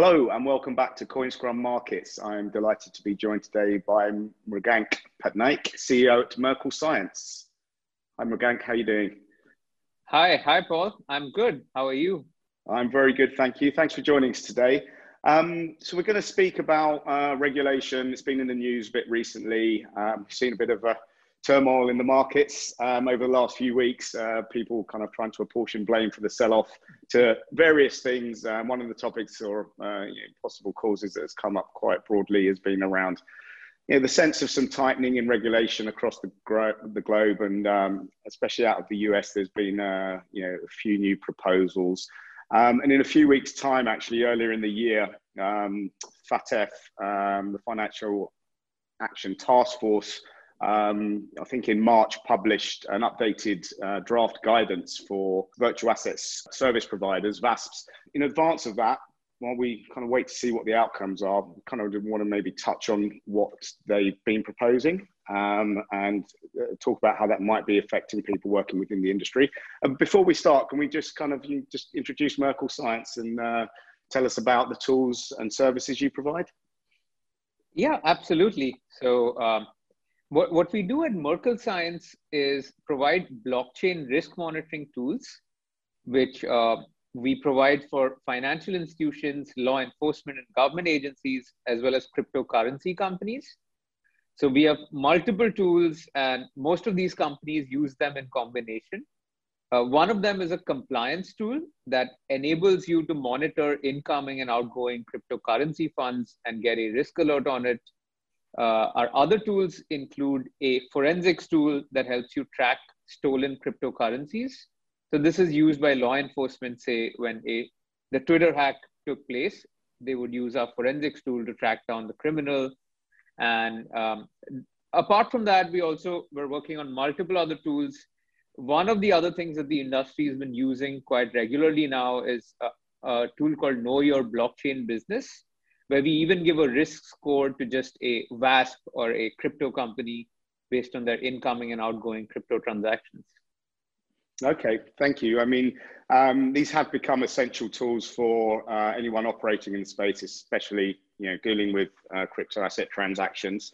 Hello and welcome back to CoinScrum Markets. I'm delighted to be joined today by Mrigank Patnaik, CEO at Merkle Science. Hi Mrigank, how are you doing? Hi, hi Paul. I'm good. How are you? I'm very good, thank you. Thanks for joining us today. Um, so we're going to speak about uh, regulation. It's been in the news a bit recently. Um, we've seen a bit of a turmoil in the markets um, over the last few weeks. Uh, people kind of trying to apportion blame for the sell-off to various things. Um, one of the topics or uh, you know, possible causes that has come up quite broadly has been around you know, the sense of some tightening in regulation across the, gro- the globe, and um, especially out of the US, there's been uh, you know a few new proposals. Um, and in a few weeks' time, actually, earlier in the year, um, FATF, um, the Financial Action Task Force, um, I think in March published an updated uh, draft guidance for virtual assets service providers, VASPs. In advance of that, while we kind of wait to see what the outcomes are, kind of want to maybe touch on what they've been proposing um, and uh, talk about how that might be affecting people working within the industry. Uh, before we start, can we just kind of just introduce Merkle Science and uh, tell us about the tools and services you provide? Yeah, absolutely. So um, what, what we do at Merkle Science is provide blockchain risk monitoring tools, which uh, we provide for financial institutions, law enforcement, and government agencies, as well as cryptocurrency companies. So we have multiple tools, and most of these companies use them in combination. Uh, one of them is a compliance tool that enables you to monitor incoming and outgoing cryptocurrency funds and get a risk alert on it uh, our other tools include a forensics tool that helps you track stolen cryptocurrencies. So this is used by law enforcement, say when a the Twitter hack took place, they would use our forensics tool to track down the criminal. And um, apart from that, we also were working on multiple other tools. One of the other things that the industry has been using quite regularly now is a, a tool called Know Your Blockchain Business, where we even give a risk score to just a VASP or a crypto company based on their incoming and outgoing crypto transactions. Okay, thank you. I mean, um, these have become essential tools for uh, anyone operating in the space, especially you know dealing with uh, crypto asset transactions.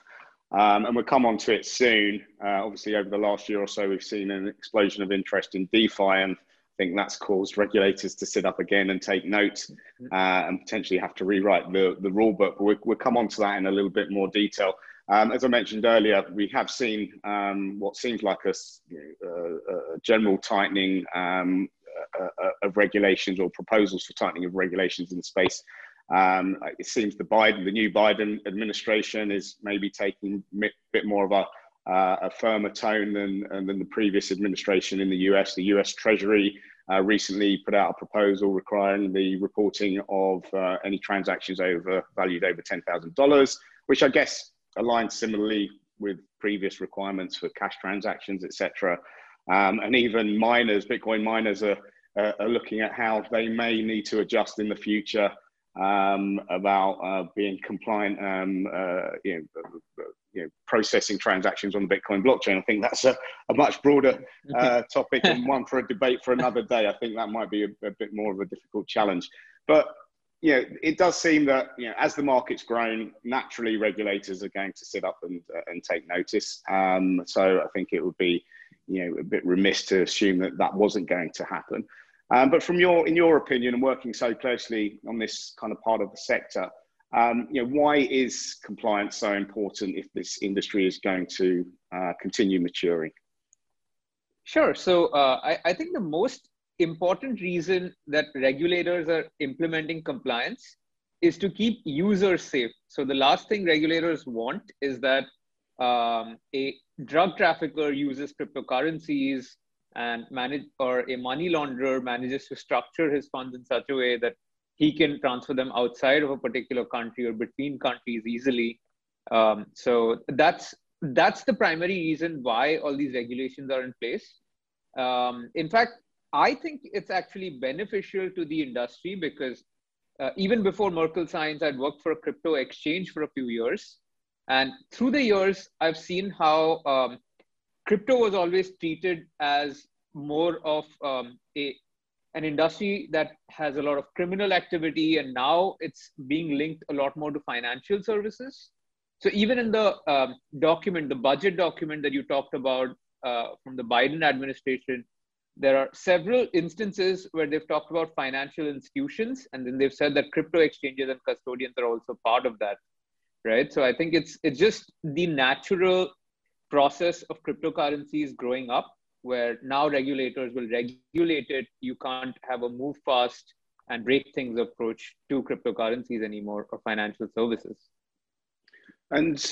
Um, and we'll come on to it soon. Uh, obviously, over the last year or so, we've seen an explosion of interest in DeFi, and think that's caused regulators to sit up again and take note uh, and potentially have to rewrite the, the rule book. But we'll, we'll come on to that in a little bit more detail. Um, as I mentioned earlier, we have seen um, what seems like a, a general tightening um, of regulations or proposals for tightening of regulations in space. Um, it seems the Biden, the new Biden administration, is maybe taking a bit more of a uh, a firmer tone than, than the previous administration in the US. The US Treasury uh, recently put out a proposal requiring the reporting of uh, any transactions over valued over $10,000, which I guess aligns similarly with previous requirements for cash transactions, etc. Um, and even miners, Bitcoin miners are, are looking at how they may need to adjust in the future um, about uh, being compliant, um, uh, you know, you know, processing transactions on the Bitcoin blockchain. I think that's a, a much broader uh, topic and one for a debate for another day. I think that might be a, a, bit more of a difficult challenge. But you know, it does seem that you know, as the market's grown, naturally regulators are going to sit up and uh, and take notice. Um, so I think it would be you know a bit remiss to assume that that wasn't going to happen. Um, but from your in your opinion and working so closely on this kind of part of the sector, um, you know, why is compliance so important if this industry is going to uh, continue maturing? Sure. So uh, I, I think the most important reason that regulators are implementing compliance is to keep users safe. So the last thing regulators want is that um, a drug trafficker uses cryptocurrencies and manage or a money launderer manages to structure his funds in such a way that he can transfer them outside of a particular country or between countries easily. Um, so that's that's the primary reason why all these regulations are in place. Um, in fact, I think it's actually beneficial to the industry because uh, even before Merkle Science, I'd worked for a crypto exchange for a few years. And through the years, I've seen how um, crypto was always treated as more of um, a an industry that has a lot of criminal activity, and now it's being linked a lot more to financial services. So even in the um, document, the budget document that you talked about uh, from the Biden administration, there are several instances where they've talked about financial institutions, and then they've said that crypto exchanges and custodians are also part of that, right? So I think it's it's just the natural process of cryptocurrencies growing up, where now regulators will regulate it. You can't have a move fast and break things approach to cryptocurrencies anymore or financial services. And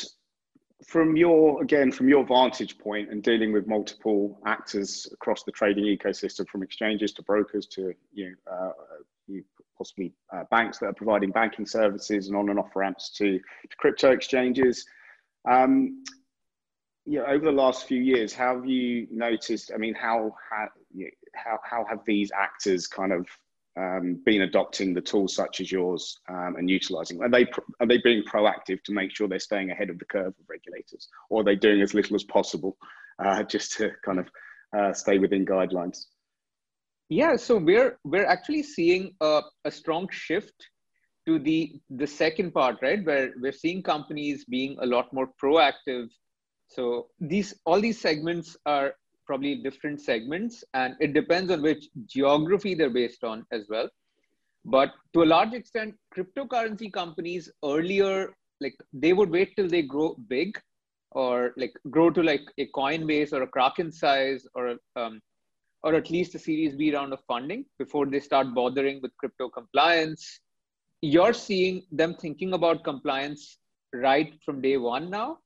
from your again from your vantage point and dealing with multiple actors across the trading ecosystem from exchanges to brokers to you know uh, possibly uh, banks that are providing banking services and on and off ramps to, to crypto exchanges um, know, over the last few years how have you noticed i mean how, how, how, how have these actors kind of um, been adopting the tools such as yours um, and utilizing? Are they are they being proactive to make sure they're staying ahead of the curve of regulators, or are they doing as little as possible uh, just to kind of uh, stay within guidelines? Yeah, so we're we're actually seeing a, a strong shift to the the second part, right? Where we're seeing companies being a lot more proactive. So these all these segments are probably different segments and it depends on which geography they're based on as well. But to a large extent cryptocurrency companies earlier like they would wait till they grow big or like grow to like a coinbase or a kraken size or um, or at least a series b round of funding before they start bothering with crypto compliance. You're seeing them thinking about compliance right from day one now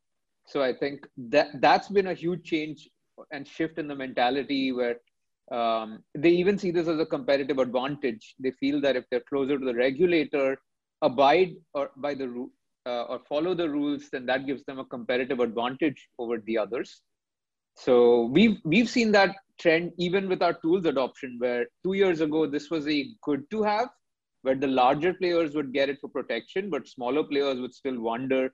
so i think that that's been a huge change and shift in the mentality where um, they even see this as a competitive advantage. They feel that if they're closer to the regulator, abide or by the uh, or follow the rules, then that gives them a competitive advantage over the others. So we've we've seen that trend even with our tools adoption, where two years ago this was a good to have, where the larger players would get it for protection, but smaller players would still wonder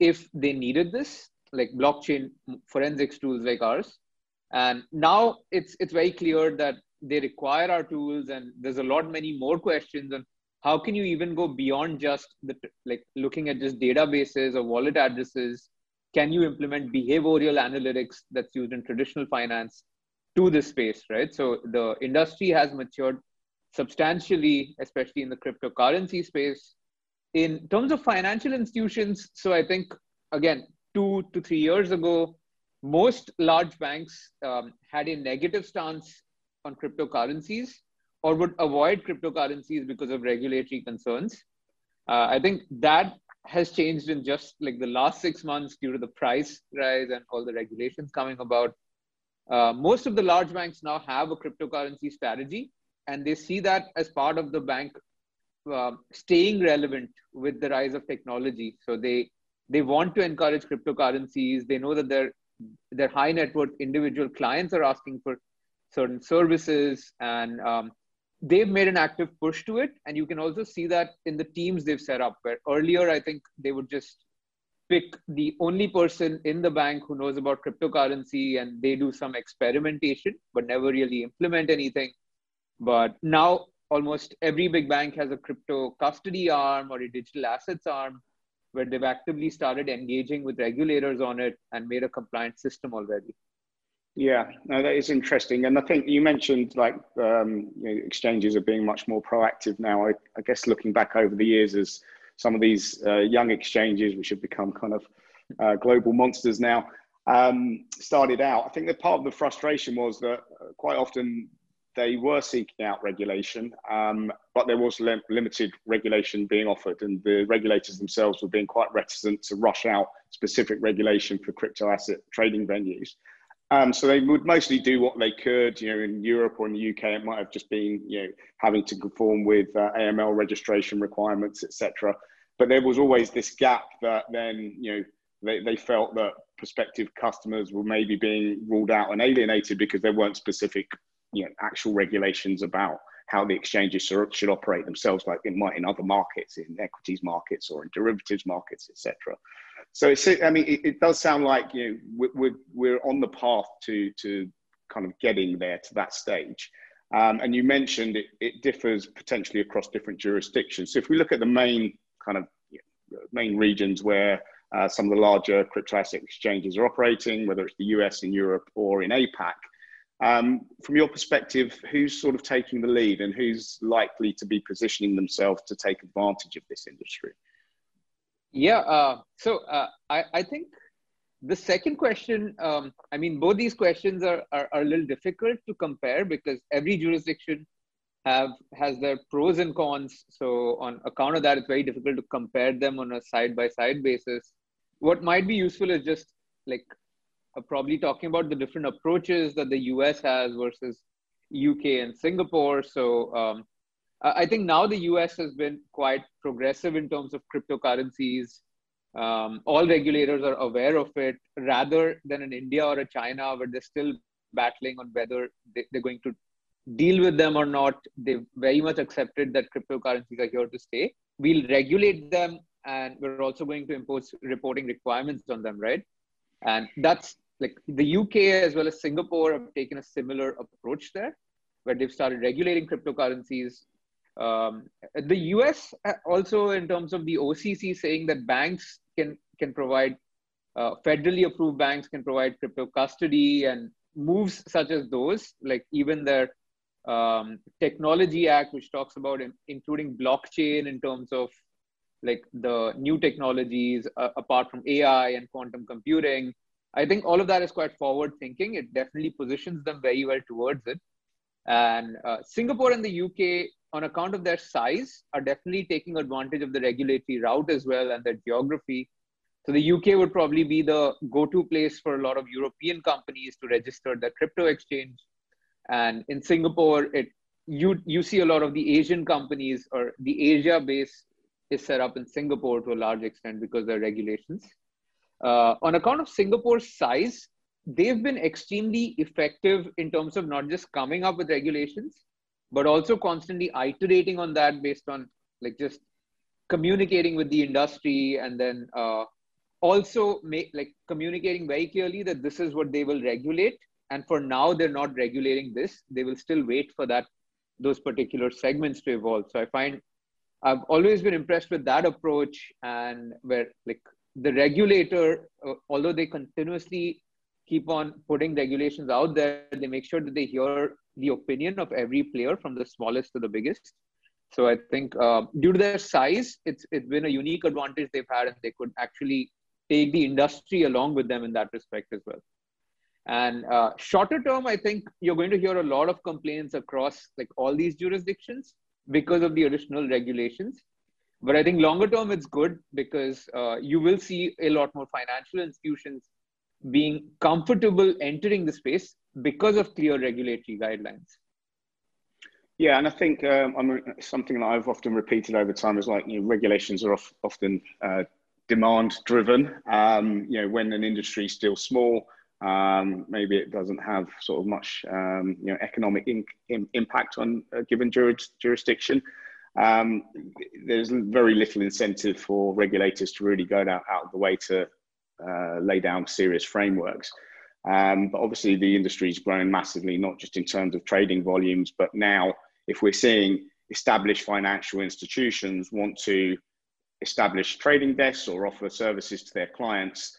if they needed this like blockchain forensics tools like ours. And now it's it's very clear that they require our tools, and there's a lot many more questions on how can you even go beyond just the like looking at just databases or wallet addresses. Can you implement behavioral analytics that's used in traditional finance to this space, right? So the industry has matured substantially, especially in the cryptocurrency space. In terms of financial institutions, so I think again, two to three years ago, most large banks um, had a negative stance on cryptocurrencies or would avoid cryptocurrencies because of regulatory concerns. Uh, I think that has changed in just like the last six months due to the price rise and all the regulations coming about. Uh, most of the large banks now have a cryptocurrency strategy, and they see that as part of the bank uh, staying relevant with the rise of technology. So they they want to encourage cryptocurrencies. They know that their their high net worth individual clients are asking for certain services, and um, they've made an active push to it. And you can also see that in the teams they've set up. Where earlier, I think they would just pick the only person in the bank who knows about cryptocurrency, and they do some experimentation, but never really implement anything. But now almost every big bank has a crypto custody arm or a digital assets arm where they've actively started engaging with regulators on it and made a compliant system already. Yeah, no, that is interesting. And I think you mentioned like um, you know, exchanges are being much more proactive now. I, I, guess looking back over the years as some of these uh, young exchanges, which have become kind of uh, global monsters now, um, started out, I think that part of the frustration was that uh, quite often they were seeking out regulation, um, but there was lim- limited regulation being offered, and the regulators themselves were being quite reticent to rush out specific regulation for crypto asset trading venues. Um, so they would mostly do what they could. You know, in Europe or in the UK, it might have just been you know having to conform with uh, AML registration requirements, etc. But there was always this gap that then you know they, they felt that prospective customers were maybe being ruled out and alienated because there weren't specific you know actual regulations about how the exchanges should operate themselves, like it might in other markets, in equities markets or in derivatives markets, etc. So it's, I mean, it, it, does sound like you know we're we're on the path to to kind of getting there to that stage. Um, and you mentioned it, it differs potentially across different jurisdictions. So if we look at the main kind of main regions where uh, some of the larger crypto asset exchanges are operating, whether it's the US, in Europe, or in APAC, um, from your perspective, who's sort of taking the lead and who's likely to be positioning themselves to take advantage of this industry? Yeah, uh, so uh, I, I think the second question, um, I mean, both these questions are, are, are, a little difficult to compare because every jurisdiction have has their pros and cons. So on account of that, it's very difficult to compare them on a side by side basis. What might be useful is just like probably talking about the different approaches that the US has versus UK and Singapore. So um, I think now the US has been quite progressive in terms of cryptocurrencies. Um, all regulators are aware of it rather than in India or a China where they're still battling on whether they, are going to deal with them or not. They've very much accepted that cryptocurrencies are here to stay. We'll regulate them and we're also going to impose reporting requirements on them, right? And that's like the UK as well as Singapore have taken a similar approach there, where they've started regulating cryptocurrencies. Um, the US uh, also, in terms of the OCC, saying that banks can can provide uh, federally approved banks can provide crypto custody and moves such as those, like even their um, Technology Act, which talks about in, including blockchain in terms of like the new technologies uh, apart from AI and quantum computing. I think all of that is quite forward thinking. It definitely positions them very well towards it. And uh, Singapore and the UK, on account of their size, are definitely taking advantage of the regulatory route as well and their geography. So the UK would probably be the go-to place for a lot of European companies to register their crypto exchange. And in Singapore, it you you see a lot of the Asian companies or the Asia base is set up in Singapore to a large extent because there are regulations. Uh, on account of Singapore's size, they've been extremely effective in terms of not just coming up with regulations, but also constantly iterating on that based on like just communicating with the industry and then uh, also make like communicating very clearly that this is what they will regulate. And for now they're not regulating this. They will still wait for that those particular segments to evolve. So i find i've always been impressed with that approach and where like the regulator, uh, although they continuously keep on putting regulations out there, they make sure that they hear the opinion of every player from the smallest to the biggest. So I think uh, due to their size, it's it's been a unique advantage they've had, and they could actually take the industry along with them in that respect as well. And uh, shorter term, I think you're going to hear a lot of complaints across like all these jurisdictions because of the additional regulations. But I think longer term, it's good because uh, you will see a lot more financial institutions being comfortable entering the space because of clear regulatory guidelines. Yeah, and I think um, I something that I've often repeated over time is like you know, regulations are of, often uh, demand driven. Um, you know, when an industry is still small, um, maybe it doesn't have sort of much um, you know economic in, in, impact on a given juris, jurisdiction um, there's very little incentive for regulators to really go out, out of the way to uh, lay down serious frameworks. Um, but obviously, the industry is growing massively, not just in terms of trading volumes, but now if we're seeing established financial institutions want to establish trading desks or offer services to their clients,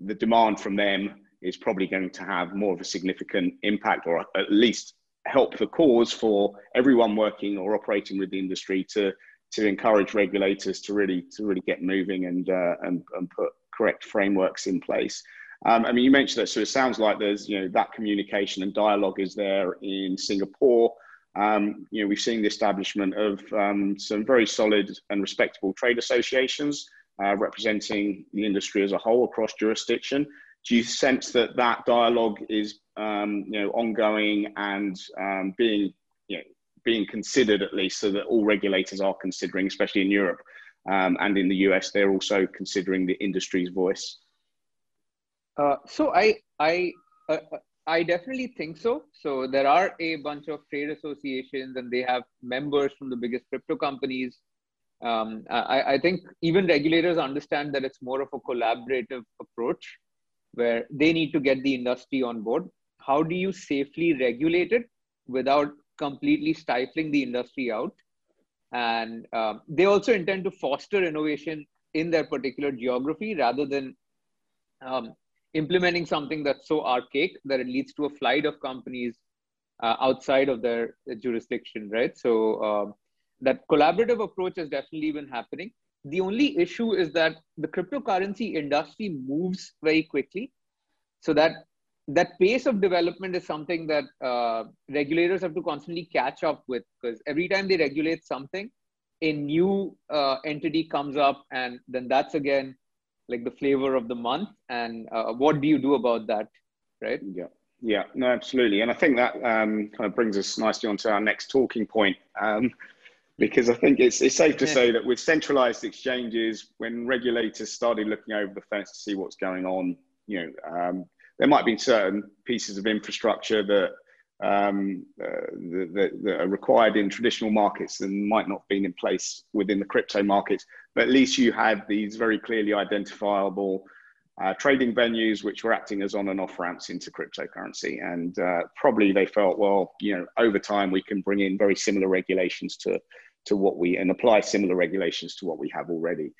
the demand from them is probably going to have more of a significant impact or at least help the cause for everyone working or operating with the industry to to encourage regulators to really to really get moving and uh, and, and put correct frameworks in place. Um, I mean, you mentioned that, so it sounds like there's you know that communication and dialogue is there in Singapore. Um, you know, we've seen the establishment of um, some very solid and respectable trade associations uh, representing the industry as a whole across jurisdiction do you sense that that dialogue is um, you know ongoing and um, being you know being considered at least so that all regulators are considering especially in Europe um, and in the US they're also considering the industry's voice uh, so I I uh, I definitely think so. So there are a bunch of trade associations, and they have members from the biggest crypto companies. Um, I, I, think even regulators understand that it's more of a collaborative approach where they need to get the industry on board. How do you safely regulate it without completely stifling the industry out. And um, they also intend to foster innovation in their particular geography rather than um, implementing something that's so archaic that it leads to a flight of companies uh, outside of their jurisdiction, right? So um, that collaborative approach has definitely been happening. The only issue is that the cryptocurrency industry moves very quickly, so that that pace of development is something that uh, regulators have to constantly catch up with because every time they regulate something, a new uh, entity comes up, and then that's again like the flavor of the month. And uh, what do you do about that, right? Yeah. Yeah, no, absolutely. And I think that um, kind of brings us nicely onto our next talking point. Um, because I think it's, it's safe to say that with centralized exchanges, when regulators started looking over the fence to see what's going on, you know, um, there might be certain pieces of infrastructure that, um, uh, that, that, are required in traditional markets and might not have been in place within the crypto markets. But at least you had these very clearly identifiable uh, trading venues which were acting as on and off ramps into cryptocurrency. And uh, probably they felt, well, you know, over time we can bring in very similar regulations to to what we and apply similar regulations to what we have already.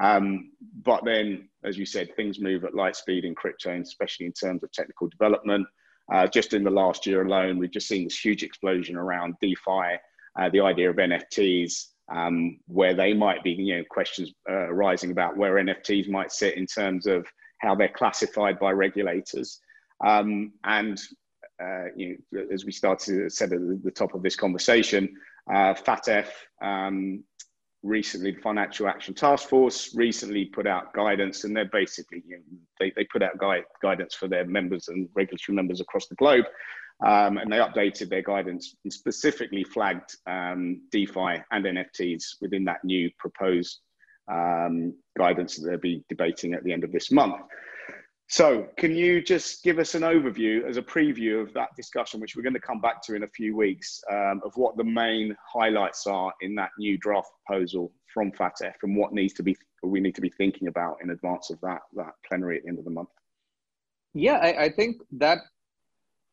Um, but then, as you said, things move at light speed in crypto, and especially in terms of technical development. Uh, just in the last year alone, we've just seen this huge explosion around DeFi, uh, the idea of NFTs, um, where they might be, you know, questions uh, arising about where NFTs might sit in terms of how they're classified by regulators. Um, and uh, you know, as we started said at the top of this conversation, uh, FATF um, recently, the Financial Action Task Force recently put out guidance, and they're basically you know, they, they put out guide, guidance for their members and regulatory members across the globe. Um, and they updated their guidance and specifically flagged um, DeFi and NFTs within that new proposed um, guidance that they'll be debating at the end of this month. So, can you just give us an overview as a preview of that discussion, which we're going to come back to in a few weeks, um, of what the main highlights are in that new draft proposal from FATF and what needs to be we need to be thinking about in advance of that that plenary at the end of the month? Yeah, I, I think that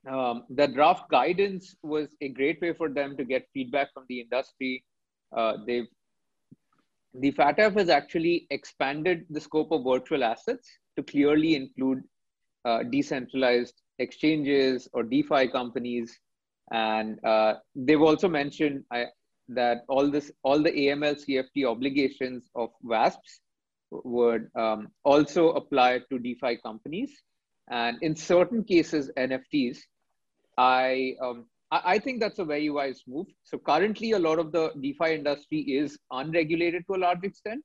um, that draft guidance was a great way for them to get feedback from the industry. Uh, they've the FATF has actually expanded the scope of virtual assets to clearly include uh, decentralized exchanges or DeFi companies. And uh, they've also mentioned I, that all this, all the AML CFT obligations of VASPs would um, also apply to DeFi companies. And in certain cases, NFTs. I um, I think that's a very wise move. So currently, a lot of the DeFi industry is unregulated to a large extent.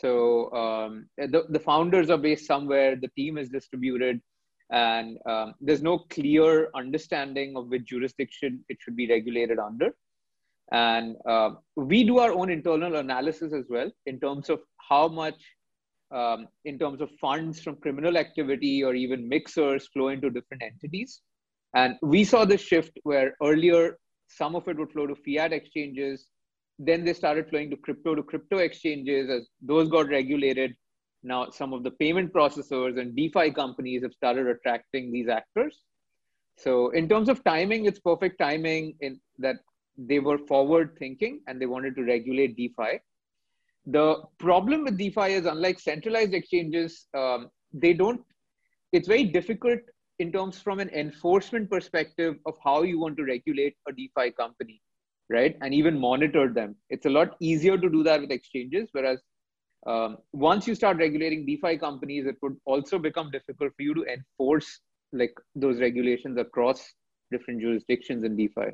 So um, the, the founders are based somewhere, the team is distributed, and um, there's no clear understanding of which jurisdiction it should be regulated under. And uh, we do our own internal analysis as well in terms of how much, um, in terms of funds from criminal activity or even mixers flow into different entities. And we saw this shift where earlier some of it would flow to fiat exchanges, then they started flowing to crypto to crypto exchanges as those got regulated. Now, some of the payment processors and DeFi companies have started attracting these actors. So, in terms of timing, it's perfect timing in that they were forward thinking and they wanted to regulate DeFi. The problem with DeFi is, unlike centralized exchanges, um, they don't, it's very difficult in terms from an enforcement perspective of how you want to regulate a DeFi company right? And even monitor them. It's a lot easier to do that with exchanges, whereas um, once you start regulating DeFi companies, it would also become difficult for you to enforce like those regulations across different jurisdictions in DeFi.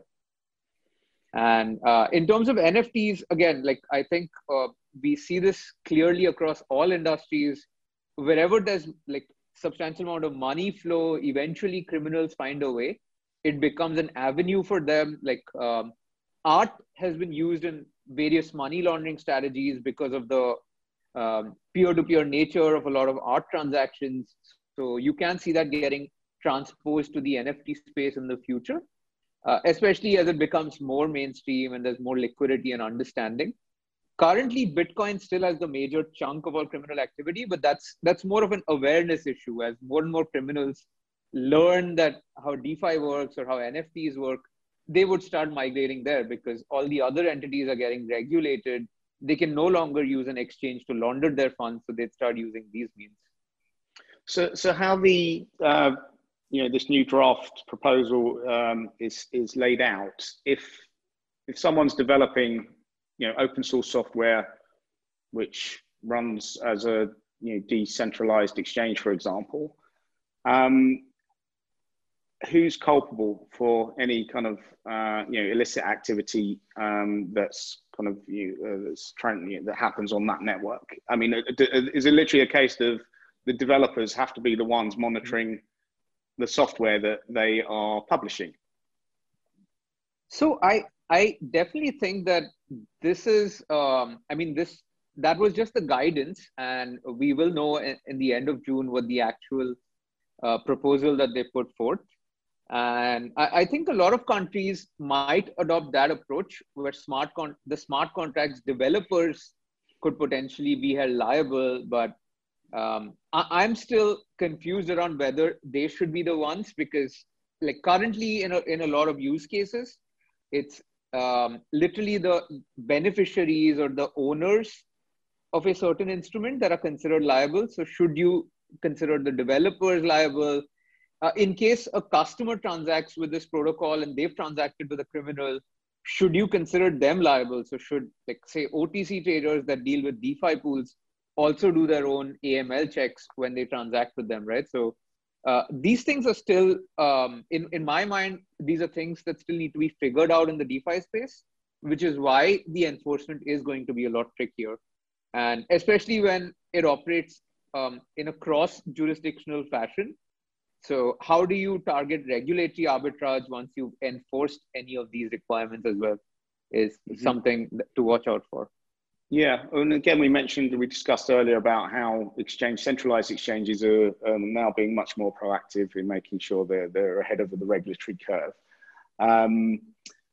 And uh, in terms of NFTs, again, like I think uh, we see this clearly across all industries. Wherever there's like substantial amount of money flow, eventually criminals find a way. It becomes an avenue for them. Like um, art has been used in various money laundering strategies because of the um, peer-to-peer nature of a lot of art transactions. So you can see that getting transposed to the NFT space in the future, uh, especially as it becomes more mainstream and there's more liquidity and understanding. Currently, Bitcoin still has the major chunk of all criminal activity, but that's that's more of an awareness issue as more and more criminals learn that how DeFi works or how NFTs work they would start migrating there because all the other entities are getting regulated. They can no longer use an exchange to launder their funds, so they'd start using these means. So, so how the uh, you know this new draft proposal um, is is laid out? If if someone's developing you know open source software which runs as a you know decentralized exchange, for example, um, who's culpable for any kind of uh, you know illicit activity um, that's kind of you uh, that's trying you know, that happens on that network? I mean, is it literally a case of the developers have to be the ones monitoring the software that they are publishing? So I I definitely think that this is um, I mean this that was just the guidance, and we will know in, in the end of June what the actual uh, proposal that they put forth. And I, I, think a lot of countries might adopt that approach where smart con- the smart contracts developers could potentially be held liable. But um, I, am still confused around whether they should be the ones because, like, currently in a, in a lot of use cases, it's um, literally the beneficiaries or the owners of a certain instrument that are considered liable. So, should you consider the developers liable? Uh, in case a customer transacts with this protocol and they've transacted with a criminal, should you consider them liable? So should like say OTC traders that deal with DeFi pools also do their own AML checks when they transact with them, right? So uh, these things are still, um, in in my mind, these are things that still need to be figured out in the DeFi space, which is why the enforcement is going to be a lot trickier, and especially when it operates um, in a cross jurisdictional fashion so how do you target regulatory arbitrage once you've enforced any of these requirements as well is mm-hmm. something to watch out for. Yeah, and again, we mentioned, we discussed earlier about how exchange, centralized exchanges are um, now being much more proactive in making sure they're, they're ahead of the regulatory curve. Um,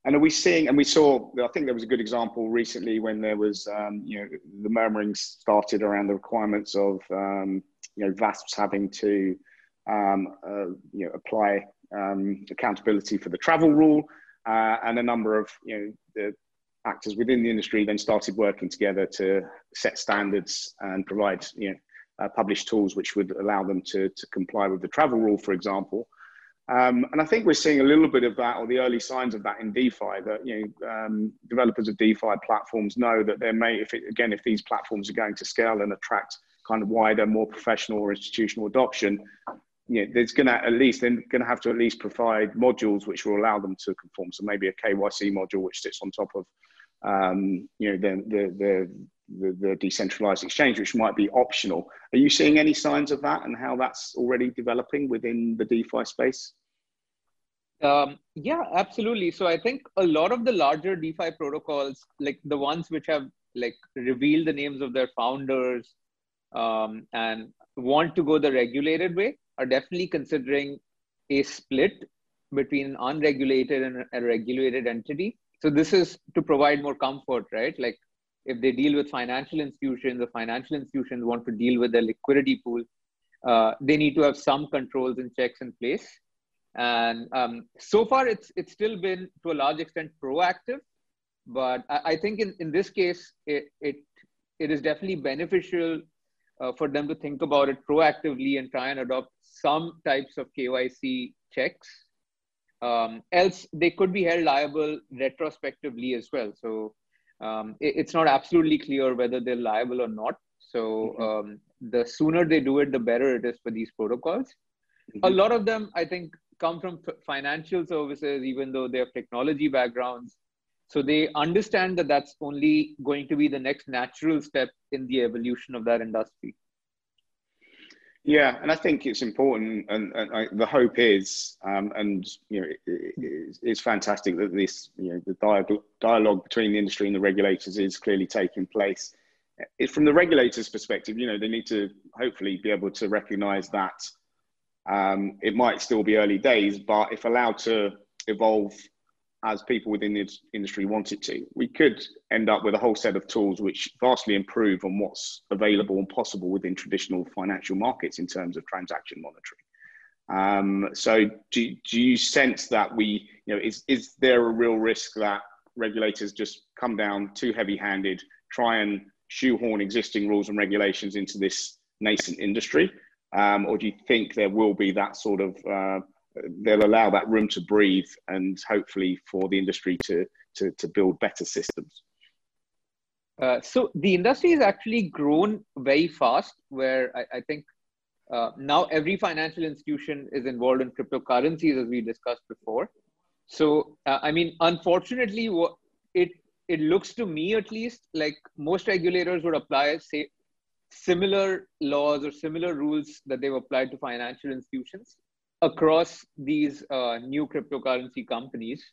and are we seeing, and we saw, I think there was a good example recently when there was, um, you know, the murmurings started around the requirements of, um, you know, VASPs having to um, uh, you know, apply um, accountability for the travel rule, uh, and a number of you know the actors within the industry then started working together to set standards and provide you know uh, published tools which would allow them to, to comply with the travel rule, for example. Um, and I think we're seeing a little bit of that, or the early signs of that in DeFi. That you know, um, developers of DeFi platforms know that there may, if it, again, if these platforms are going to scale and attract kind of wider, more professional or institutional adoption, you know, there's going to at least they're going to have to at least provide modules which will allow them to conform. So maybe a KYC module which sits on top of um, you know the, the the, the the decentralized exchange, which might be optional. Are you seeing any signs of that and how that's already developing within the DeFi space? Um, yeah, absolutely. So I think a lot of the larger DeFi protocols, like the ones which have like revealed the names of their founders um, and want to go the regulated way, are definitely considering a split between an unregulated and a regulated entity. So this is to provide more comfort, right? Like if they deal with financial institutions, the financial institutions want to deal with their liquidity pool, uh, they need to have some controls and checks in place. And um, so far, it's it's still been to a large extent proactive, but I, I think in, in this case, it, it it is definitely beneficial uh, for them to think about it proactively and try and adopt some types of KYC checks. Um, else, they could be held liable retrospectively as well. So um, it, it's not absolutely clear whether they're liable or not. So mm-hmm. um, the sooner they do it, the better it is for these protocols. Mm-hmm. A lot of them, I think, come from financial services, even though they have technology backgrounds. So they understand that that's only going to be the next natural step in the evolution of that industry. Yeah, and I think it's important, and, and I, the hope is, um, and you know, it, it, it's fantastic that this, you know, the dialogue, dialogue between the industry and the regulators is clearly taking place. It, from the regulators' perspective, you know, they need to hopefully be able to recognise that um, it might still be early days, but if allowed to evolve as people within the industry want it to, we could end up with a whole set of tools which vastly improve on what's available and possible within traditional financial markets in terms of transaction monitoring. Um, so do, do you sense that we, you know, is, is there a real risk that regulators just come down too heavy handed, try and shoehorn existing rules and regulations into this nascent industry? Um, or do you think there will be that sort of, uh, they'll allow that room to breathe and hopefully for the industry to, to, to build better systems? Uh, so the industry has actually grown very fast, where I, I think uh, now every financial institution is involved in cryptocurrencies, as we discussed before. So, uh, I mean, unfortunately, it it looks to me at least like most regulators would apply say similar laws or similar rules that they've applied to financial institutions across these uh, new cryptocurrency companies.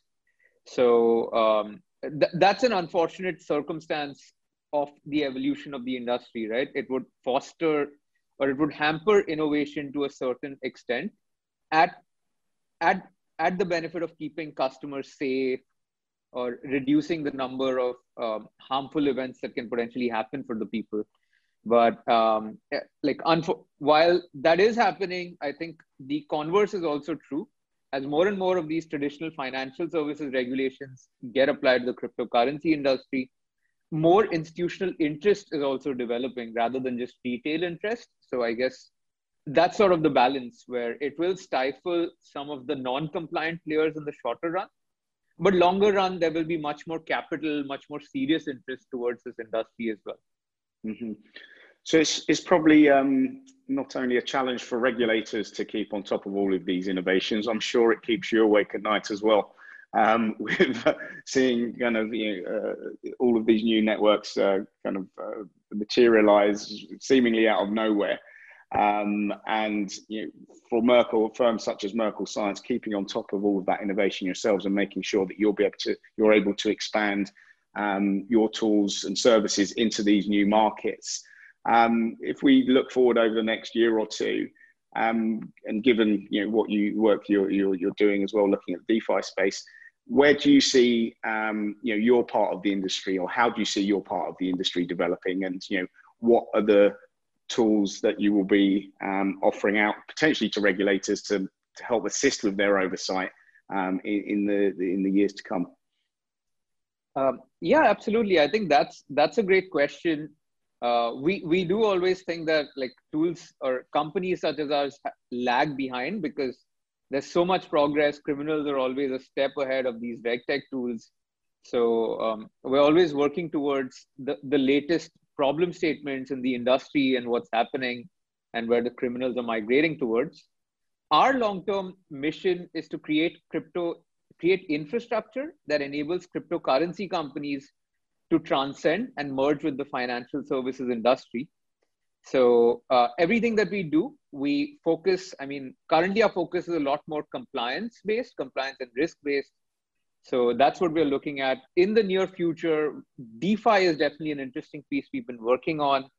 So um, th- that's an unfortunate circumstance of the evolution of the industry, right? It would foster or it would hamper innovation to a certain extent at, at, at the benefit of keeping customers safe or reducing the number of um, harmful events that can potentially happen for the people. But um, eh, like, unfo- while that is happening, I think the converse is also true. As more and more of these traditional financial services regulations get applied to the cryptocurrency industry, more institutional interest is also developing rather than just retail interest. So I guess that's sort of the balance where it will stifle some of the non-compliant players in the shorter run, but longer run there will be much more capital, much more serious interest towards this industry as well. Mm-hmm. So it's, it's probably um, not only a challenge for regulators to keep on top of all of these innovations. I'm sure it keeps you awake at night as well um, with uh, seeing kind of you know, uh, all of these new networks uh, kind of uh, materialize seemingly out of nowhere. Um, and you know, for Merkle firms such as Merkle Science, keeping on top of all of that innovation yourselves and making sure that you'll be able to you're able to expand um, your tools and services into these new markets. Um, if we look forward over the next year or two, um, and given you know what you work you're, you're, you're doing as well, looking at the DeFi space, where do you see um, you know your part of the industry or how do you see your part of the industry developing and you know what are the tools that you will be um, offering out potentially to regulators to, to help assist with their oversight um, in, in, the, the, in the years to come um, yeah absolutely i think that's that's a great question uh, we we do always think that like tools or companies such as ours lag behind because there's so much progress. Criminals are always a step ahead of these reg tech tools. So um, we're always working towards the, the latest problem statements in the industry and what's happening and where the criminals are migrating towards. Our long-term mission is to create crypto, create infrastructure that enables cryptocurrency companies to transcend and merge with the financial services industry so uh, everything that we do, we focus. I mean, currently our focus is a lot more compliance based, compliance and risk based. So that's what we're looking at in the near future. DeFi is definitely an interesting piece we've been working on.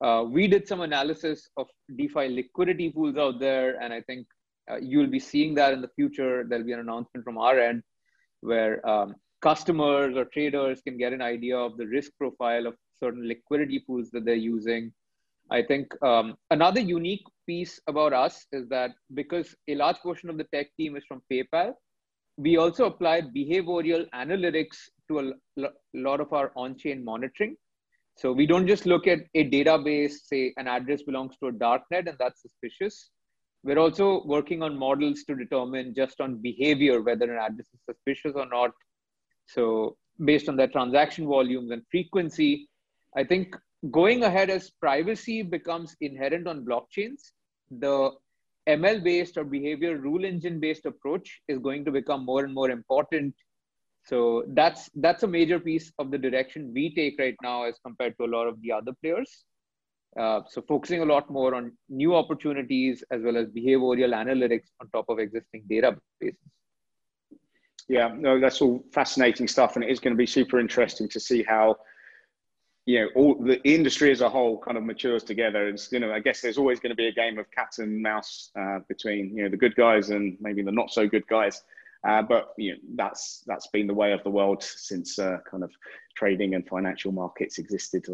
Uh, we did some analysis of DeFi liquidity pools out there, and I think uh, you'll be seeing that in the future. There'll be an announcement from our end where um, customers or traders can get an idea of the risk profile of certain liquidity pools that they're using I think um, another unique piece about us is that because a large portion of the tech team is from PayPal, we also apply behavioral analytics to a lot of our on-chain monitoring. So we don't just look at a database, say an address belongs to a darknet and that's suspicious. We're also working on models to determine just on behavior whether an address is suspicious or not. So based on their transaction volumes and frequency, I think going ahead as privacy becomes inherent on blockchains, the ML based or behavior rule engine based approach is going to become more and more important. So that's that's a major piece of the direction we take right now as compared to a lot of the other players. Uh, so focusing a lot more on new opportunities as well as behavioral analytics on top of existing databases. Yeah, no, that's all fascinating stuff, and it is going to be super interesting to see how you know all the industry as a whole kind of matures together it's you know i guess there's always going to be a game of cat and mouse uh, between you know the good guys and maybe the not so good guys uh, but you know that's that's been the way of the world since uh, kind of trading and financial markets existed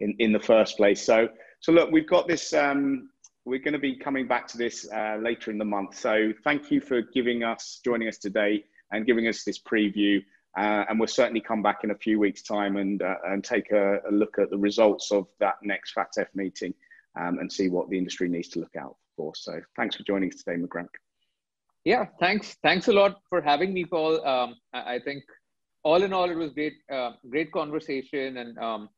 in in the first place so so look we've got this um, we're going to be coming back to this uh, later in the month. So thank you for giving us, joining us today and giving us this preview. Uh, and we'll certainly come back in a few weeks' time and, uh, and take a, a, look at the results of that next FATF meeting um, and see what the industry needs to look out for. So thanks for joining us today, Mrigank. Yeah, thanks. Thanks a lot for having me, Paul. Um, I, I, think all in all, it was great, uh, great conversation. And um,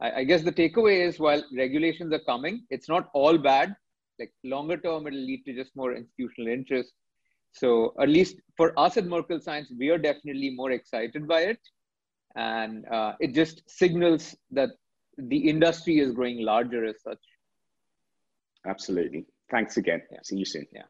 I, I guess the takeaway is while regulations are coming, it's not all bad. Like longer term, it'll lead to just more institutional interest. So at least for us at Merkle Science, we are definitely more excited by it. And uh, it just signals that the industry is growing larger as such. Absolutely. Thanks again. Yeah. See you soon. Yeah.